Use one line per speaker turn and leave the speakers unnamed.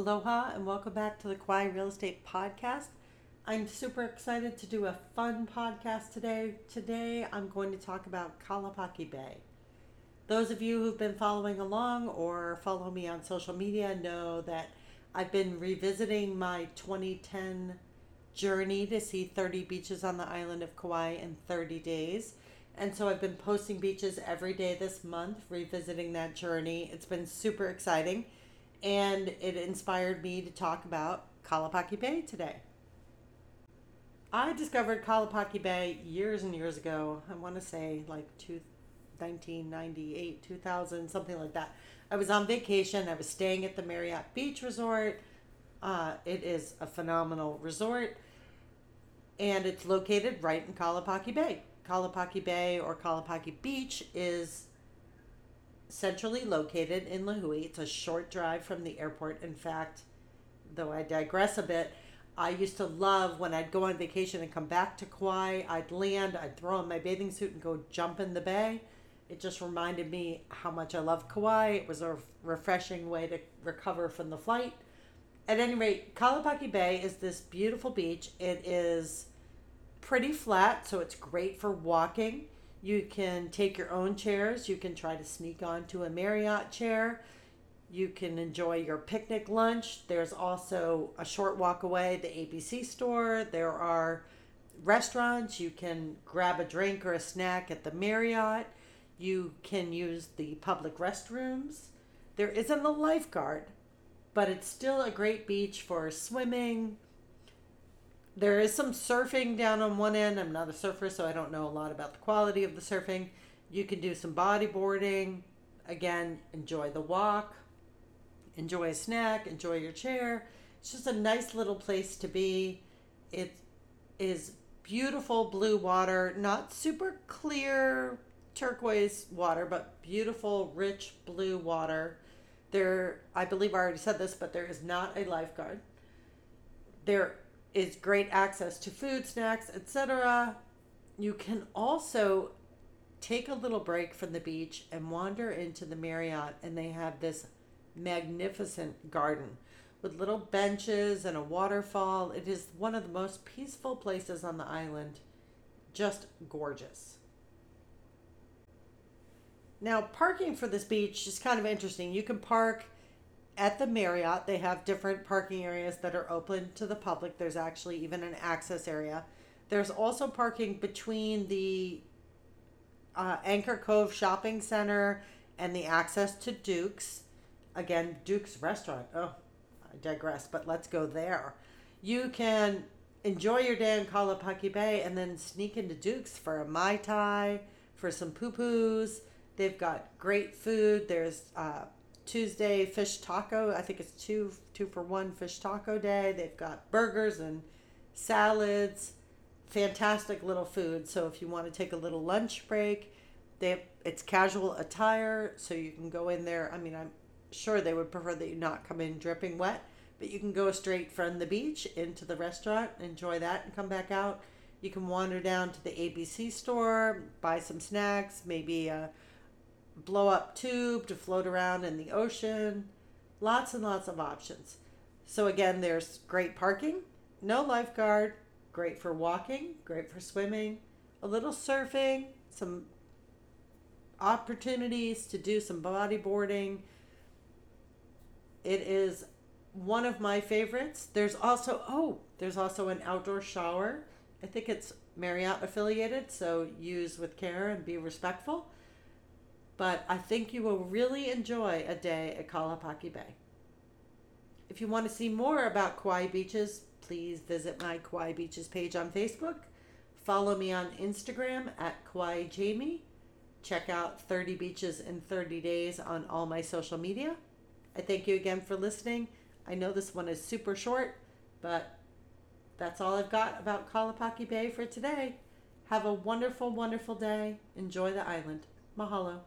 Aloha and welcome back to the Kauai Real Estate Podcast. I'm super excited to do a fun podcast today. Today I'm going to talk about Kalapaki Bay. Those of you who've been following along or follow me on social media know that I've been revisiting my 2010 journey to see 30 beaches on the island of Kauai in 30 days. And so I've been posting beaches every day this month, revisiting that journey. It's been super exciting and it inspired me to talk about Kalapaki Bay today. I discovered Kalapaki Bay years and years ago. I want to say like two, 1998, 2000, something like that. I was on vacation. I was staying at the Marriott Beach Resort. Uh, it is a phenomenal resort, and it's located right in Kalapaki Bay. Kalapaki Bay or Kalapaki Beach is centrally located in Lihue. It's a short drive from the airport. In fact, though I digress a bit, I used to love when I'd go on vacation and come back to Kauai, I'd land, I'd throw on my bathing suit and go jump in the bay. It just reminded me how much I love Kauai. It was a refreshing way to recover from the flight. At any rate, Kalapaki Bay is this beautiful beach. It is pretty flat, so it's great for walking. You can take your own chairs. You can try to sneak onto a Marriott chair. You can enjoy your picnic lunch. There's also a short walk away, the ABC store. There are restaurants. You can grab a drink or a snack at the Marriott. You can use the public restrooms. There isn't a lifeguard, but it's still a great beach for swimming, there is some surfing down on one end. I'm not a surfer, so I don't know a lot about the quality of the surfing. You can do some bodyboarding. Again, enjoy the walk, enjoy a snack, enjoy your chair. It's just a nice little place to be. It is beautiful blue water, not super clear turquoise water, but beautiful, rich blue water. There, I believe I already said this, but there is not a lifeguard. There is great access to food, snacks, etc. You can also take a little break from the beach and wander into the Marriott, and they have this magnificent garden with little benches and a waterfall. It is one of the most peaceful places on the island. Just gorgeous. Now, parking for this beach is kind of interesting. You can park at the Marriott, they have different parking areas that are open to the public. There's actually even an access area. There's also parking between the uh, Anchor Cove Shopping Center and the access to Duke's. Again, Duke's restaurant. Oh, I digress, but let's go there. You can enjoy your day in Kalapaki Bay and then sneak into Duke's for a Mai Tai, for some pupus. They've got great food. There's uh, Tuesday fish taco. I think it's two two for one fish taco day. They've got burgers and salads. Fantastic little food. So if you want to take a little lunch break, they have, it's casual attire, so you can go in there. I mean, I'm sure they would prefer that you not come in dripping wet, but you can go straight from the beach into the restaurant, enjoy that, and come back out. You can wander down to the ABC store, buy some snacks, maybe a blow up tube to float around in the ocean. Lots and lots of options. So, again, there's great parking, no lifeguard, great for walking, great for swimming, a little surfing, some opportunities to do some bodyboarding. It is one of my favorites. There's also, oh, there's also an outdoor shower. I think it's Marriott affiliated, so use with care and be respectful but I think you will really enjoy a day at Kalapaki Bay. If you want to see more about Kauai beaches, please visit my Kauai Beaches page on Facebook. Follow me on Instagram at Kauai Jamie. Check out 30 Beaches in 30 Days on all my social media. I thank you again for listening. I know this one is super short, but that's all I've got about Kalapaki Bay for today. Have a wonderful, wonderful day. Enjoy the island. Mahalo.